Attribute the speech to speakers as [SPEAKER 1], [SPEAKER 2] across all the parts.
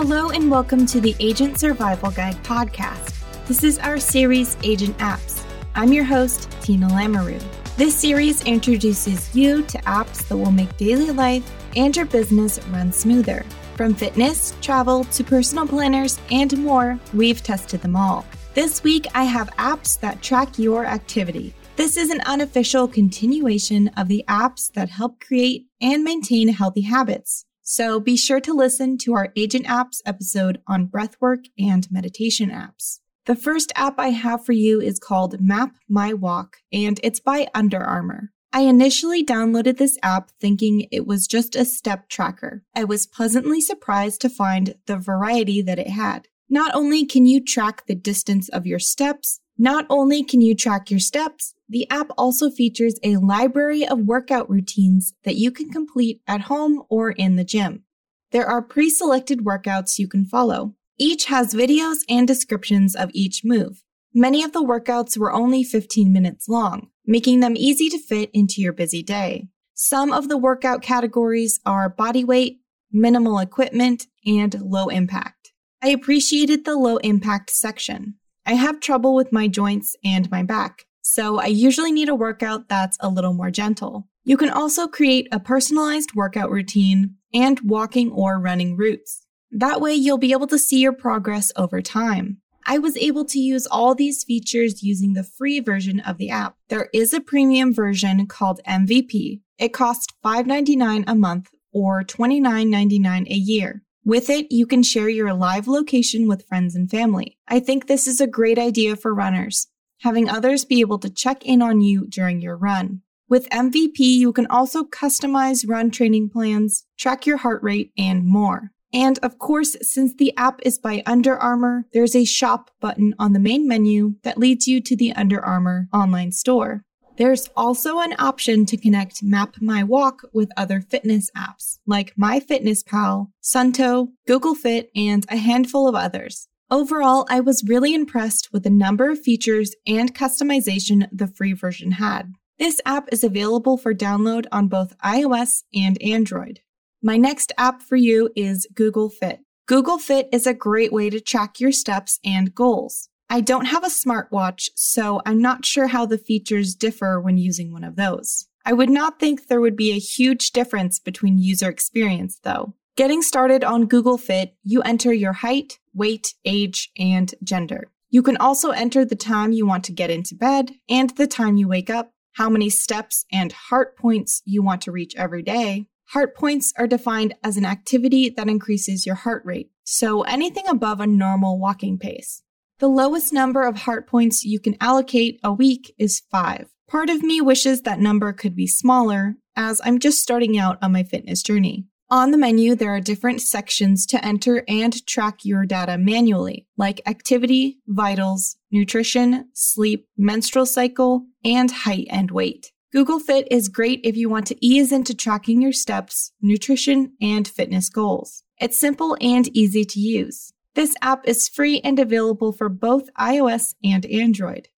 [SPEAKER 1] Hello, and welcome to the Agent Survival Guide podcast. This is our series, Agent Apps. I'm your host, Tina Lamoureux. This series introduces you to apps that will make daily life and your business run smoother. From fitness, travel, to personal planners, and more, we've tested them all. This week, I have apps that track your activity. This is an unofficial continuation of the apps that help create and maintain healthy habits. So be sure to listen to our Agent Apps episode on breathwork and meditation apps. The first app I have for you is called Map My Walk, and it's by Under Armour. I initially downloaded this app thinking it was just a step tracker. I was pleasantly surprised to find the variety that it had. Not only can you track the distance of your steps, not only can you track your steps, the app also features a library of workout routines that you can complete at home or in the gym. There are pre selected workouts you can follow. Each has videos and descriptions of each move. Many of the workouts were only 15 minutes long, making them easy to fit into your busy day. Some of the workout categories are body weight, minimal equipment, and low impact. I appreciated the low impact section. I have trouble with my joints and my back, so I usually need a workout that's a little more gentle. You can also create a personalized workout routine and walking or running routes. That way, you'll be able to see your progress over time. I was able to use all these features using the free version of the app. There is a premium version called MVP. It costs $5.99 a month or $29.99 a year. With it, you can share your live location with friends and family. I think this is a great idea for runners, having others be able to check in on you during your run. With MVP, you can also customize run training plans, track your heart rate, and more. And of course, since the app is by Under Armour, there's a shop button on the main menu that leads you to the Under Armour online store. There's also an option to connect Map My Walk with other fitness apps like MyFitnessPal, Suunto, Google Fit, and a handful of others. Overall, I was really impressed with the number of features and customization the free version had. This app is available for download on both iOS and Android. My next app for you is Google Fit. Google Fit is a great way to track your steps and goals. I don't have a smartwatch, so I'm not sure how the features differ when using one of those. I would not think there would be a huge difference between user experience, though. Getting started on Google Fit, you enter your height, weight, age, and gender. You can also enter the time you want to get into bed and the time you wake up, how many steps and heart points you want to reach every day, Heart points are defined as an activity that increases your heart rate, so anything above a normal walking pace. The lowest number of heart points you can allocate a week is five. Part of me wishes that number could be smaller, as I'm just starting out on my fitness journey. On the menu, there are different sections to enter and track your data manually, like activity, vitals, nutrition, sleep, menstrual cycle, and height and weight. Google Fit is great if you want to ease into tracking your steps, nutrition, and fitness goals. It's simple and easy to use. This app is free and available for both iOS and Android.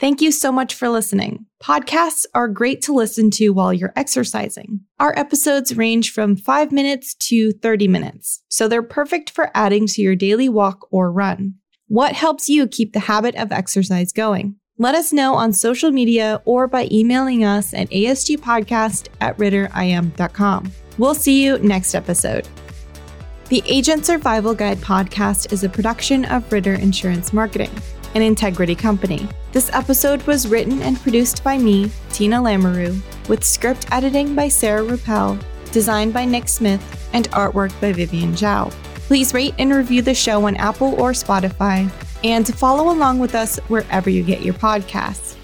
[SPEAKER 1] Thank you so much for listening. Podcasts are great to listen to while you're exercising. Our episodes range from 5 minutes to 30 minutes, so they're perfect for adding to your daily walk or run. What helps you keep the habit of exercise going? Let us know on social media or by emailing us at asgpodcast at ritterim.com. We'll see you next episode. The Agent Survival Guide podcast is a production of Ritter Insurance Marketing, an integrity company. This episode was written and produced by me, Tina Lamoureux, with script editing by Sarah Rappel, designed by Nick Smith, and artwork by Vivian Zhao. Please rate and review the show on Apple or Spotify and follow along with us wherever you get your podcasts.